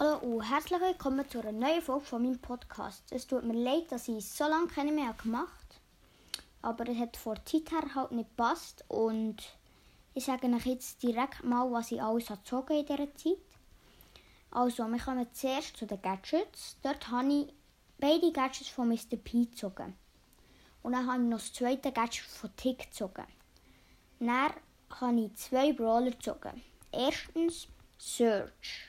Hallo und herzlich willkommen zu einer neuen Folge von meinem Podcast. Es tut mir leid, dass ich so lange keine mehr gemacht habe, aber es hat vor der Zeit her halt nicht gepasst und ich sage euch jetzt direkt mal, was ich alles gezogen in dieser Zeit. Also, wir kommen zuerst zu den Gadgets. Dort habe ich beide Gadgets von Mr. P gezogen. Und dann habe ich noch das zweite Gadget von Tick gezogen. Dann habe ich zwei Brawler gezogen. Erstens Search.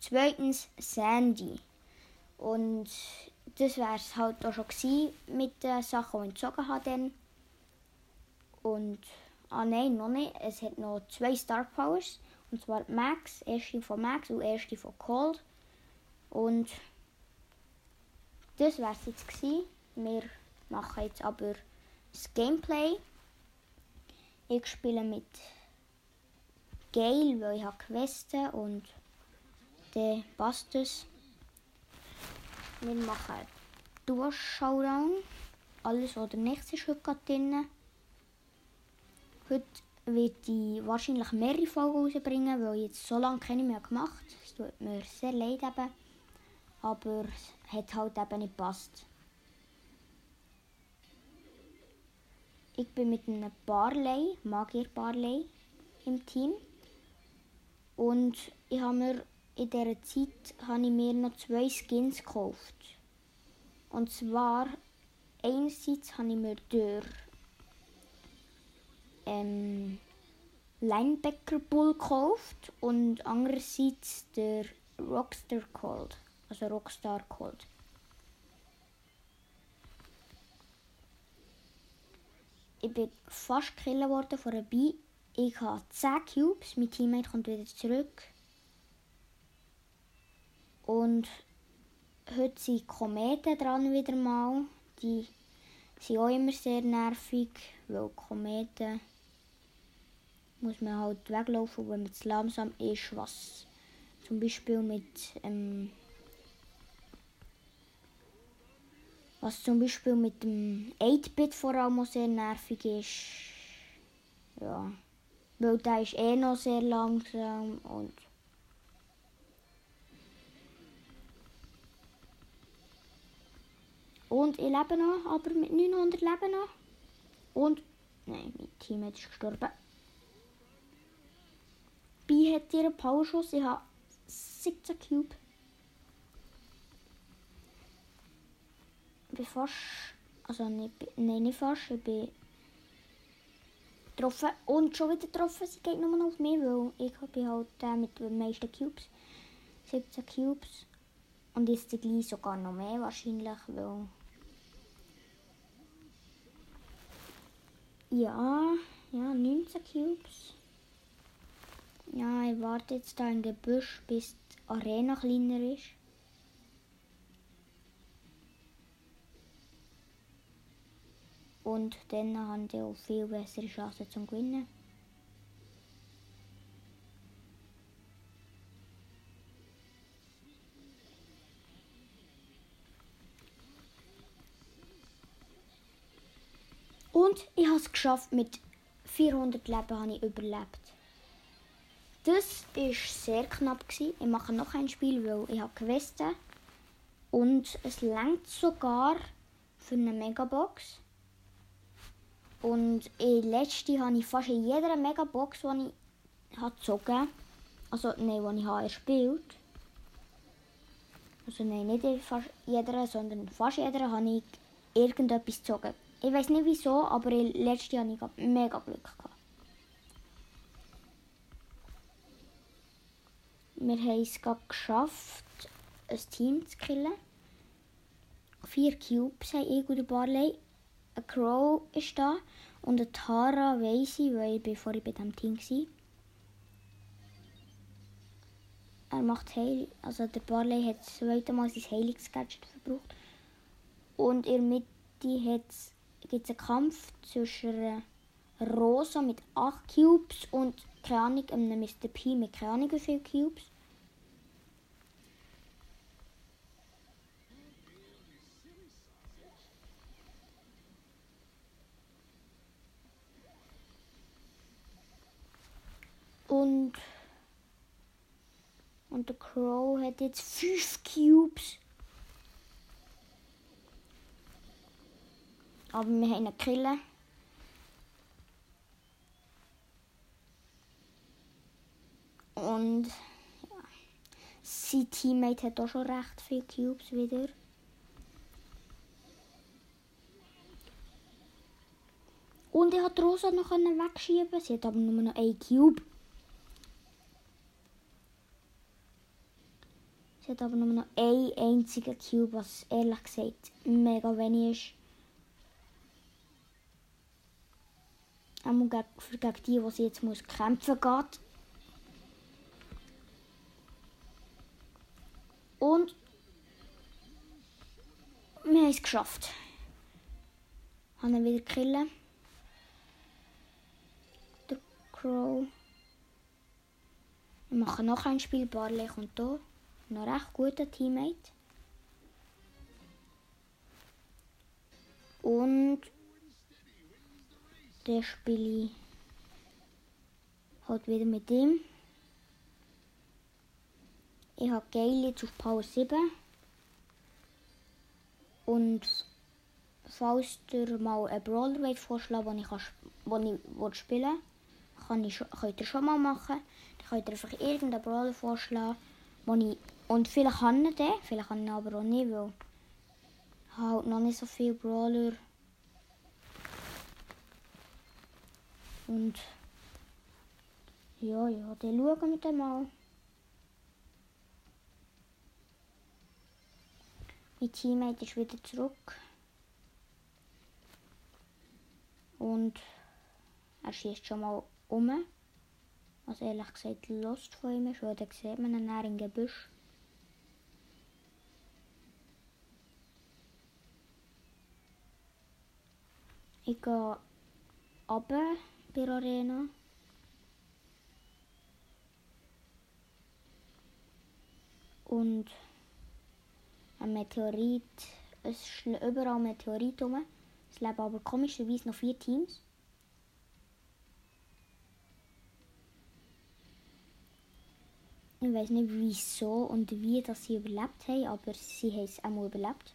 Zweitens Sandy. Und das wäre es halt auch schon mit den Sachen, die ich gezogen habe. Dann. Und, ah nein, noch nicht. Es hat noch zwei Star Powers. Und zwar Max, erste von Max und erste von Cold. Und das wäre es jetzt gewesen. Wir machen jetzt aber das Gameplay. Ich spiele mit Gale, weil ich habe Questen und passt es. Wir machen Duo-Showdown. Alles oder nichts ist heute drin. Heute wird ich wahrscheinlich mehrere Folgen rausbringen, weil ich jetzt so lange keine mehr gemacht habe. Es tut mir sehr leid eben. Aber es hat halt eben nicht gepasst. Ich bin mit einem Barley, Magier Barley, im Team. Und ich habe mir in dieser Zeit habe ich mir noch zwei Skins gekauft. Und zwar, einerseits habe ich mir den ähm, Linebacker Bull gekauft und andererseits der Rockstar Cold, also Rockstar Cold. Ich bin fast gekillt worden von einer Bee. Ich habe 10 Cubes, mein Teammate kommt wieder zurück. Und heute sind Kometen dran wieder mal. Die sind auch immer sehr nervig, weil Kometen muss man halt weglaufen, wenn man zu langsam ist, was zum Beispiel mit ähm, was zum Beispiel mit dem 8-Bit vor allem sehr nervig ist. Ja. Weil der ist eh noch sehr langsam und Und ich lebe noch, aber mit 900 Leben noch. Und, nein, mein Teammate ist gestorben. Bi hat ihren Powerschuss. Ich habe 17 Cube. Ich bin fast, also nicht, nein, nicht fast, ich bin getroffen und schon wieder getroffen. Sie geht nur noch auf mich, weil ich bin halt der mit den meisten Cubes. 17 Cubes. Und jetzt gleich sogar noch mehr wahrscheinlich, weil Ja, ja, 19 Cubes. Ja, ich warte jetzt da im Gebüsch, bis die Arena kleiner ist. Und dann haben die auch viel bessere Chancen zum Gewinnen. Und ich habe es geschafft, mit 400 Leben habe ich überlebt. Das war sehr knapp. Gewesen. Ich mache noch ein Spiel, weil ich habe Questen. Und es langt sogar für eine Megabox. Und in letzte habe ich fast in jeder Megabox, die ich habe gezogen also nein, die ich habe erspielt. Also nein, nicht fast jeder, sondern fast jeder habe ich irgendetwas gezogen. Ich weiß nicht wieso, aber letztes Jahr hatte ich mega Glück. Wir haben es geschafft, ein Team zu killen. Vier Cubes haben ich und Barley. Ein Crow ist da und eine Tara weiss ich, weil ich vorher bei diesem Team war. Er macht Heil, also der Barley hat das zweite Mal sein Heilungsgadget verbraucht. Und in der Mitte hat es gibt es einen Kampf zwischen Rosa mit 8 Cubes und keine Ahnung, Mr. P mit keine Ahnung wie Cubes. Und Und der Crow hat jetzt 5 Cubes. Aber wir haben einen Killer. Und ja, sein Teammate hat auch schon recht viele Cubes wieder. Und er hat Rosa noch wegschieben. Sie hat aber nur noch ein Cube. Sie hat aber nur noch einen einzigen Cube, was ehrlich gesagt mega wenig ist. Auch für gegen die, die sie jetzt muss kämpfen geht. Und wir haben es geschafft. Haben ihn wieder killen. Crow. Wir machen noch ein Spiel. Barley kommt hier. Noch recht guter Teammate. Und der spiele ich halt wieder mit ihm. Ich habe Gale jetzt auf Power 7. Und falls ihr mal einen Brawler vorschlagen den ich, den ich spielen kann ich, könnt ihr schon mal machen. Dann könnt ihr einfach irgendeinen Brawler vorschlagen. Wo ich, und vielleicht kann ich den, vielleicht kann ich aber auch nicht, weil ich halt noch nicht so viele Brawler. Und ja, ja, dann schauen wir dann mal. Mein Teammate ist wieder zurück. Und er schießt schon mal um. Was ehrlich gesagt Lust von ihm ist, weil da sieht man ihn dann im Gebüsch. Ich gehe runter der Arena. Und ein Meteorit, es ist überall Meteorit rum. Es leben aber komischerweise noch vier Teams. Ich weiß nicht wieso und wie dass sie überlebt haben, aber sie haben es auch überlebt.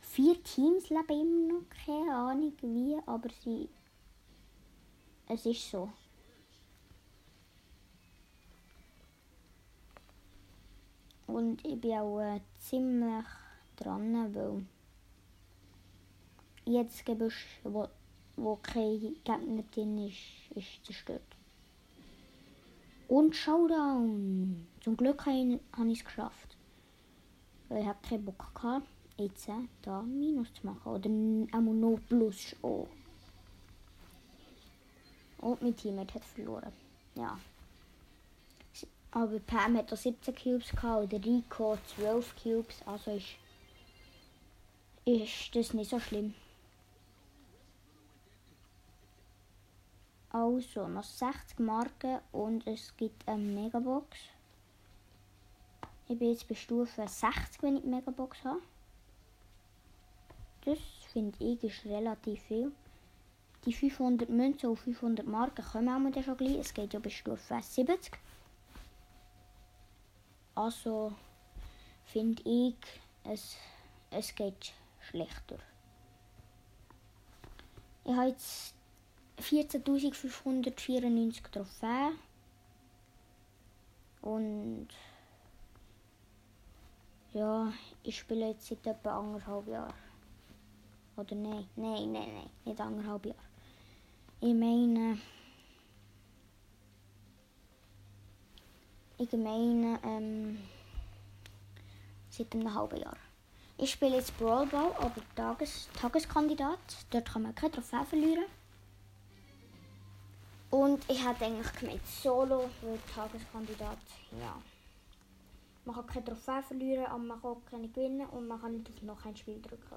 Vier Teams leben immer noch, keine Ahnung wie, aber sie. Es ist so. Und ich bin auch äh, ziemlich dran, weil jetzt Gebüsch, wo, wo kein Gegner drin ist, ist zerstört. Und Showdown. Zum Glück habe ich es geschafft. Weil ich habe keinen Bock gehabt, jetzt da Minus zu machen. Oder einmal noch Plus auch. Und mein Teammate hat verloren. Ja. Aber Pam hat auch 17 Cubes gehabt oder Rico 12 Cubes. Also ist, ist das nicht so schlimm. Also noch 60 Marken und es gibt eine Megabox. Ich bin jetzt bei Stufe 60, wenn ich die Megabox habe. Das finde ich ist relativ viel. Die 500 Münzen und 500 Marken kommen auch dann schon gleich. Es geht ja bis Stufe 70. Also finde ich, es, es geht schlechter. Ich habe jetzt 14.594 Trophäen. Und ja, ich spiele jetzt seit etwa anderthalb Jahren. Oder nein, nein, nein, nein, nicht anderthalb Jahre. Ich meine, ich meine, ähm, seit einem halben Jahr. Ich spiele jetzt Brawl Ball, aber Tages Tageskandidat. Dort kann man keine Trophäe verlieren. Und ich hätte eigentlich gemeint, Solo wird Tageskandidat. Ja. Man kann keine Trophäe verlieren, aber man kann auch keine gewinnen und man kann nicht auf noch ein Spiel drücken.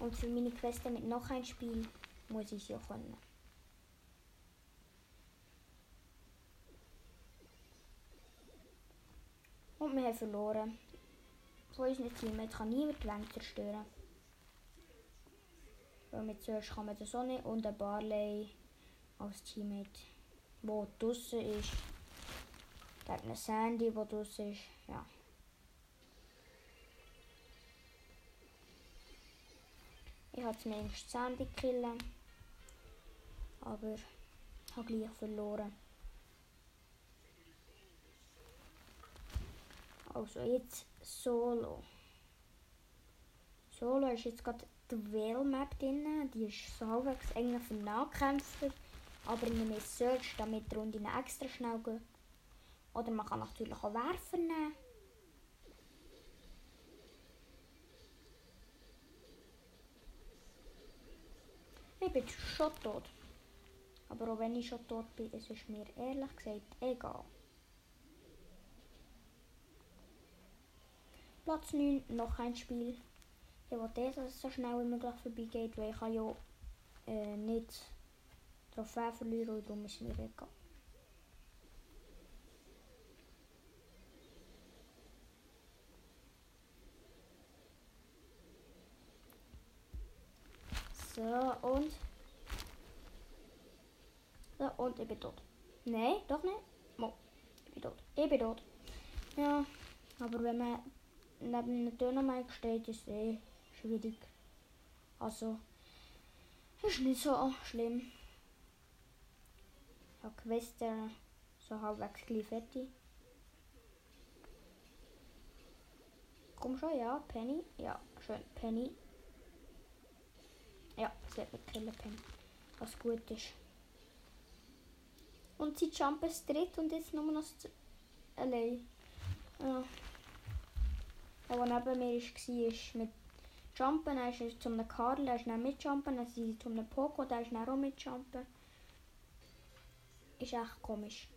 Und für meine Queste mit noch ein Spiel muss ich es ja können. Und wir haben verloren. Von unseren Teammates kann niemand die Wände zerstören. Weil mit zuerst kann man auch nicht und ein Barley als Teammate, wo draußen ist, Gegen Sandy, wo draus ist. Ja. Ich habe zumindest Sandy killen. Aber ich habe gleich verloren. Also jetzt Solo. Solo ist jetzt gerade die Whale-Map drin. Die ist so halbwegs eigentlich für Nahkämpfer. Aber ich nehme Search, damit die Runde extra schnell geht. Oder man kann natürlich auch Werfer nehmen. Ich bin schon tot. Aber auch wenn ich schon tot bin, es ist mir ehrlich gesagt egal. Platz 9, noch ein Spiel. Ich wollte, dass es so schnell wie möglich vorbeigeht, weil ich ja äh, nicht Trophäe verlieren und darum ist mir egal. So, und. So, und ich bin tot. Nein, doch nicht. Mo, ich bin tot. Ich bin tot. Ja, aber wenn man neben einem Dynamik steht, ist eh schwierig. Also, ist nicht so schlimm. Ich habe Quest so halbwegs fertig. Komm schon, ja, Penny. Ja, schön, Penny. Ja, sie hat mich können. Was gut ist. Und sie jumpen dritt und jetzt nur noch allein. Ja. Aber neben mir war, mit Jumpen, dann ist er zum Karl, der ist dann mit Jumpen, dann sind sie zum Poco, der ist dann auch mit Jumpen. Ist echt komisch.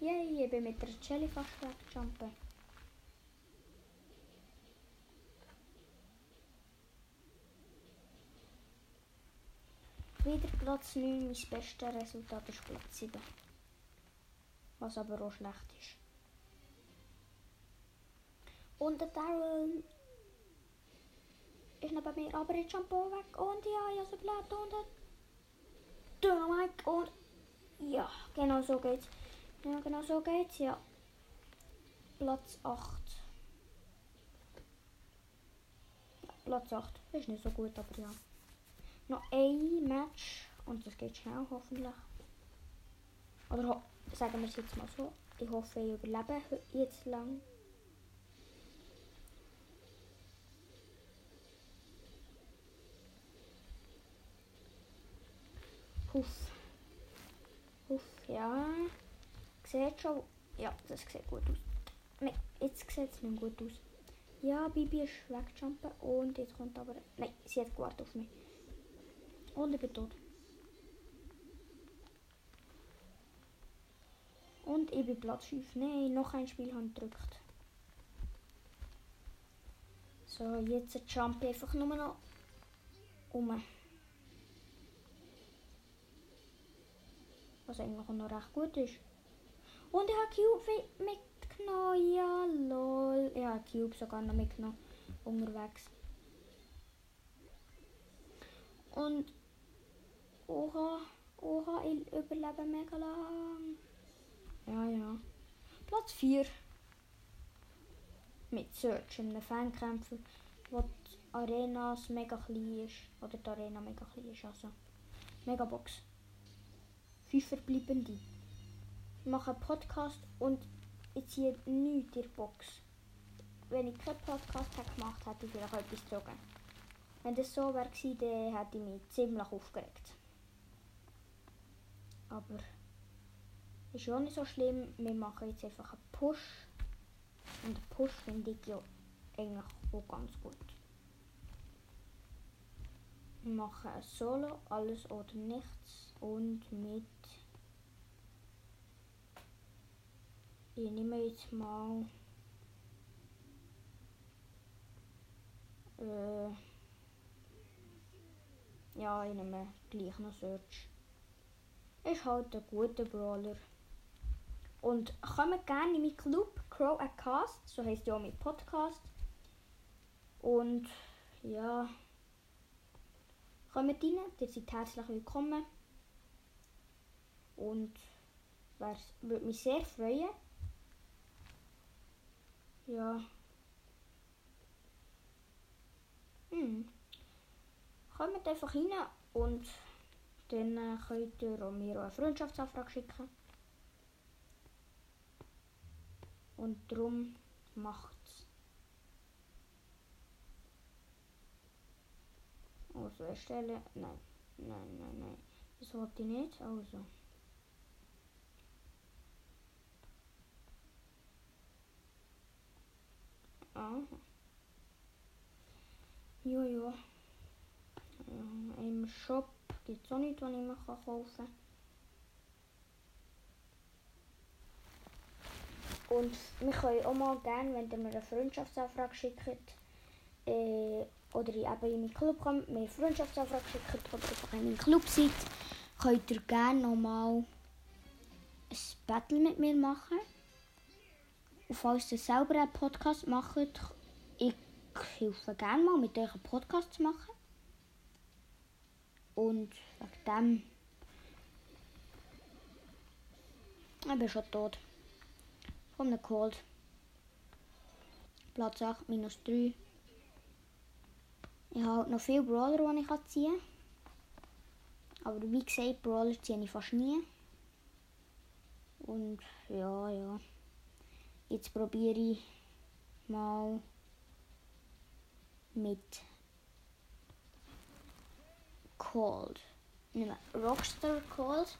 Yay, ich bin mit der Jelly fast wegjumpen. Wieder Platz 9, mein bestes Resultat ist Platz 7. Was aber auch schlecht ist. Und der Daryl ist noch bei mir, aber jetzt Shampoo weg. Und ja, ich habe so blöd und Dynamite und ja, genau so geht's. Ja, genau so geht's, ja. Platz 8. Ja, Platz 8. Ist nicht so gut, aber ja noch ein Match und das geht schnell hoffentlich. Oder sagen wir es jetzt mal so. Ich hoffe, ich überlebe jetzt lang. Huff. Huff, ja. Sieht schon. Ja, das sieht gut aus. Nein, jetzt sieht es nicht gut aus. Ja, Bibi ist wegjumpen und jetzt kommt aber. Nein, sie hat gewartet auf mich. Und ich bin tot. Und ich bin Platz 5. Nein, noch ein Spiel habe gedrückt. So, jetzt jump ich einfach nur noch um. Was eigentlich noch recht gut ist. Und ich habe Cube mitgenommen. Ja, lol. Ich habe Cube sogar noch mitgenommen. Unterwegs. Und Oha, oha, ich überlebe mega lang. Ja, ja. Platz 4. Mit Search, einem Fankämpfer, wo die Arena mega klein ist. Oder die Arena mega klein ist, also. Megabox. Fünf verbleibende. Ich mache einen Podcast und ich ziehe nichts in der Box. Wenn ich keinen Podcast hätte gemacht hätte, ich vielleicht etwas gezogen. Wenn das so wäre, hätte ich mich ziemlich aufgeregt. Aber ist auch nicht so schlimm. Wir machen jetzt einfach einen Push. Und einen Push finde ich ja eigentlich auch ganz gut. Wir machen ein Solo, alles oder nichts. Und mit. Ich nehme jetzt mal. Äh, ja, ich nehme gleich noch Search ist halt ein guter Brawler. Und kommt gerne in meinen Club Crow Cast, so heißt ja auch mein Podcast. Und ja, kommt rein, ihr seid herzlich willkommen. Und würde mich sehr freuen. Ja. Hm. Kommt einfach rein und dann äh, könnt ihr mir auch eine Freundschaftsanfrage schicken. Und darum macht's. Also erstellen. Nein, nein, nein, nein. Das wollte ich nicht. Also. Aha. Ja, ja. Im Shop gibt es auch nichts, was ich kaufen kann. Und wir können auch mal gerne, wenn ihr mir eine Freundschaftsanfrage schickt, äh, oder eben in meinen Club kommt, mir eine Freundschaftsanfrage schickt oder einfach in meinem Club seid, könnt ihr gerne nochmal ein Battle mit mir machen. Und falls ihr selber einen Podcast macht, ich helfe gerne mal mit euch einen Podcast zu machen. Und wegen dem. Ich bin schon tot. Von einem Cold. Platz 8 minus 3. Ich habe noch viele Brawler, die ich ziehen kann. Aber wie gesagt, Brawler ziehe ich fast nie. Und ja, ja. Jetzt probiere ich mal mit Cold. Rockstar Cold.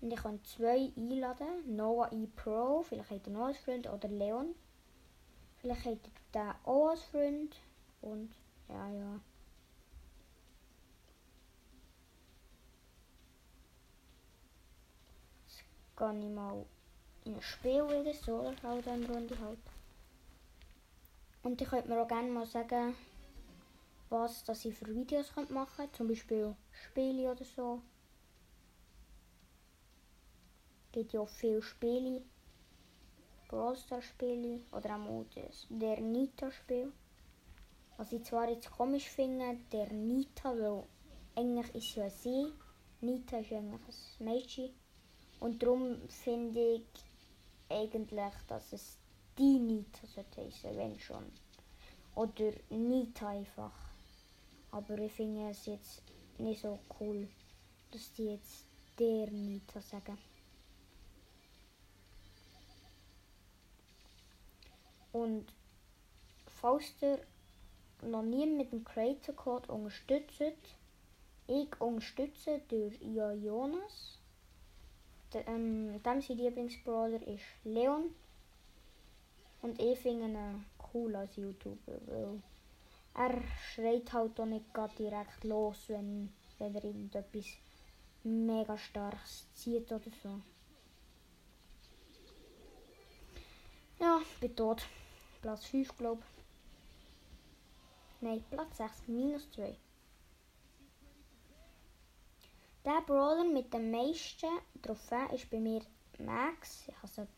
Und ich kann zwei einladen. Noah E Pro, vielleicht hat er noch als Freund. Oder Leon. Vielleicht hat er auch als Freund. Und ja, ja. Jetzt gehe ich mal in ein Spiel wieder, so halt eine Runde halt. Und ich könnte mir auch gerne mal sagen, was dass ich für Videos machen könnte, zum Beispiel Spiele oder so. Gibt ja viele Spiele, Brawl Stars Spiele oder auch das, der Nita Spiel. Was ich zwar jetzt komisch finde, der Nita, weil eigentlich ist ja sie, Nita ist eigentlich ein Mädchen. Und darum finde ich eigentlich, dass es die Nita sollte heißen, wenn schon. Oder Nita einfach. Aber ich finde es jetzt nicht so cool, dass die jetzt der Nita sagen. Und falls ihr noch nie mit dem Creator Code unterstützt, ich unterstütze durch Jonas der, ähm, dem sein Lieblingsbrawler ist Leon. Und ich finde ihn cool als YouTuber, weil er schreit halt auch nicht direkt los, wenn, wenn er irgendetwas mega starkes zieht oder so. Ja, bin tot. Platz 5, glaube ich. Nein, Platz 6, minus 2. Der Brawler mit den meisten Trophäen ist bei mir Max. Ich habe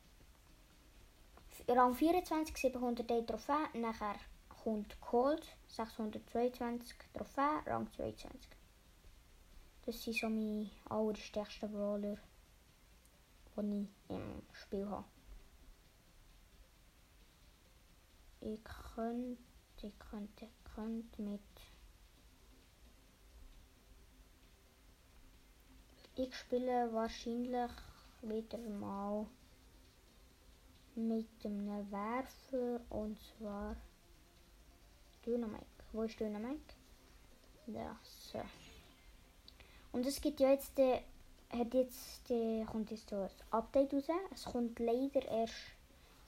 Rang 24, 701 Trophäen. Nachher kommt Cold, 622 Trophäen, Rang 22. Das sind so meine allerstärksten Brawler, die ich im Spiel habe. Ich könnte, ich könnte, ich könnte mit Ich spiele wahrscheinlich wieder mal mit einem Werfer und zwar Dynamik. Wo ist Dynamik? Ja, so. Und es gibt ja jetzt, der, hat jetzt, der, kommt jetzt so Update raus. Es kommt leider erst,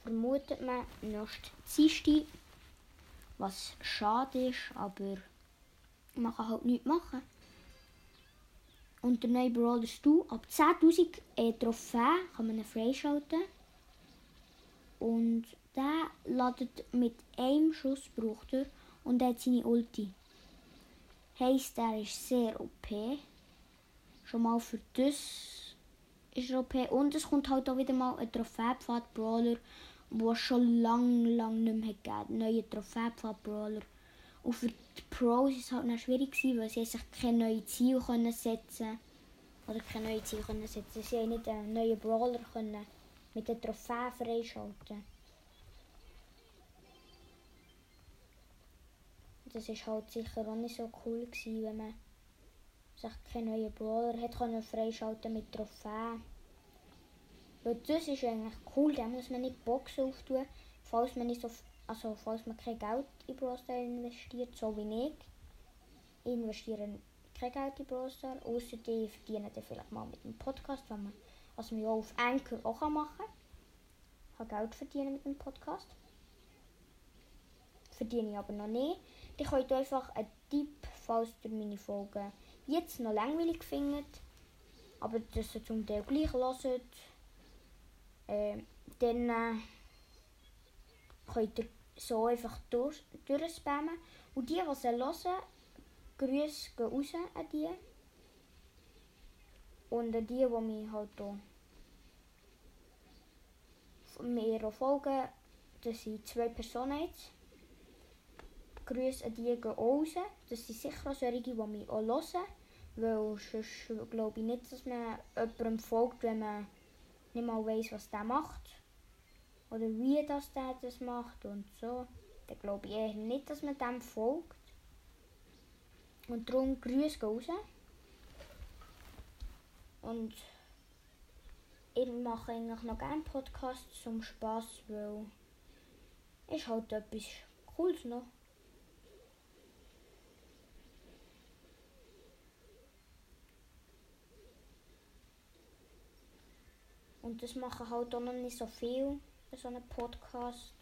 vermutet man, nächste Dienstag. Was schade ist, aber man kann halt nichts machen. Und der neue Brawler du. Ab 10.000 äh, Trophäen kann man ihn freischalten. Und der ladet mit einem Schuss braucht er und er hat seine Ulti. Heisst, er ist sehr OP. Schon mal für das ist er OP. Und es kommt halt auch wieder mal ein Trophäepfad-Brawler, es schon lang, lang nicht mehr gegeben Neue Trophäepfad-Brawler. Und für die Pros war es halt noch schwierig, weil sie sich keine neuen Ziele setzen konnten. oder keine neuen Ziele können setzen. Sie haben nicht einen neuen Brawler können mit der Trophäe freischalten. Das ist halt sicher auch nicht so cool gewesen, wenn man sich keine neuen Brawler hat können freischalten mit Trophäe. Weil das ist eigentlich cool, da muss man nicht Boxen auftun, falls man nicht so, also falls man kein Geld in Brawl investiert, so wie ich. Ich investiere kein Geld in Brawl Stars, außer die verdienen dann vielleicht mal mit dem Podcast, was man, was man ja auf Anchor auch machen kann. Ich kann Geld verdienen mit dem Podcast. Verdiene ich aber noch nicht. Ich könnt einfach einen Tipp, falls ihr meine Folgen jetzt noch langweilig findet, aber das ihr zum Teil gleich hört, äh, dann äh, könnt ihr so einfach durch, durchspammen. Und die, die sie hören, Grüße gehen raus an die. Und die, die mich halt hier folgen, das sind zwei Personen jetzt. An die gehen raus. Das sind sicher auch solche, die mich auch hören. Weil sonst glaube ich nicht, dass man jemandem folgt, wenn nicht mal weiß, was der macht. Oder wie das der das macht und so. Dann glaube ich eher nicht, dass man dem folgt. Und darum Grüße raus. Und ich mache eigentlich noch gerne Podcasts zum Spaß, weil ist halt etwas Cooles noch. Und das machen halt auch noch nicht so viel so einem Podcast.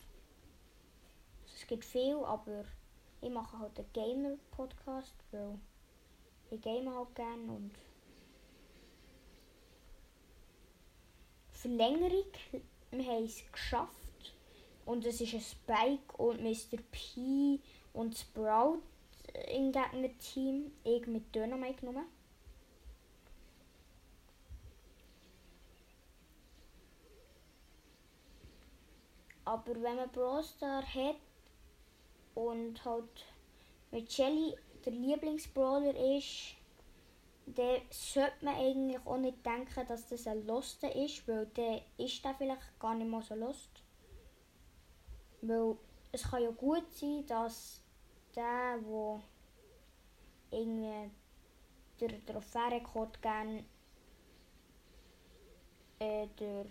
Also es gibt viel, aber ich mache halt einen Gamer-Podcast, weil ich game halt gerne und Verlängerung, wir haben es geschafft und es ist ein Spike und Mr. P und Sprout im Gegner-Team, ich mit Dynamite genommen. Aber wenn man Brawl Star hat und halt mit Shelly der Lieblingsbrawler ist, dann sollte man eigentlich auch nicht denken, dass das ein Lost ist, weil der ist der vielleicht gar nicht mal so Lost. Weil es kann ja gut sein, dass der, der irgendwie der Trophäenrekord gerne äh, der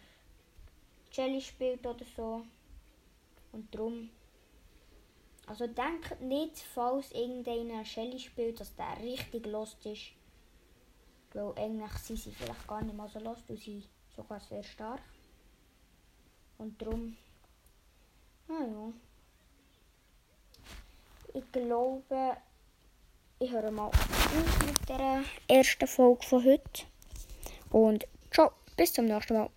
Jelly spielt oder so. Und darum. Also denkt nicht, falls irgendeiner Shelly spielt, dass der richtig lost ist. Weil eigentlich sind sie vielleicht gar nicht mal so lost und sie sogar sehr stark. Und darum. Naja. Ich glaube, ich höre mal auf mit der ersten Folge von heute. Und ciao, bis zum nächsten Mal.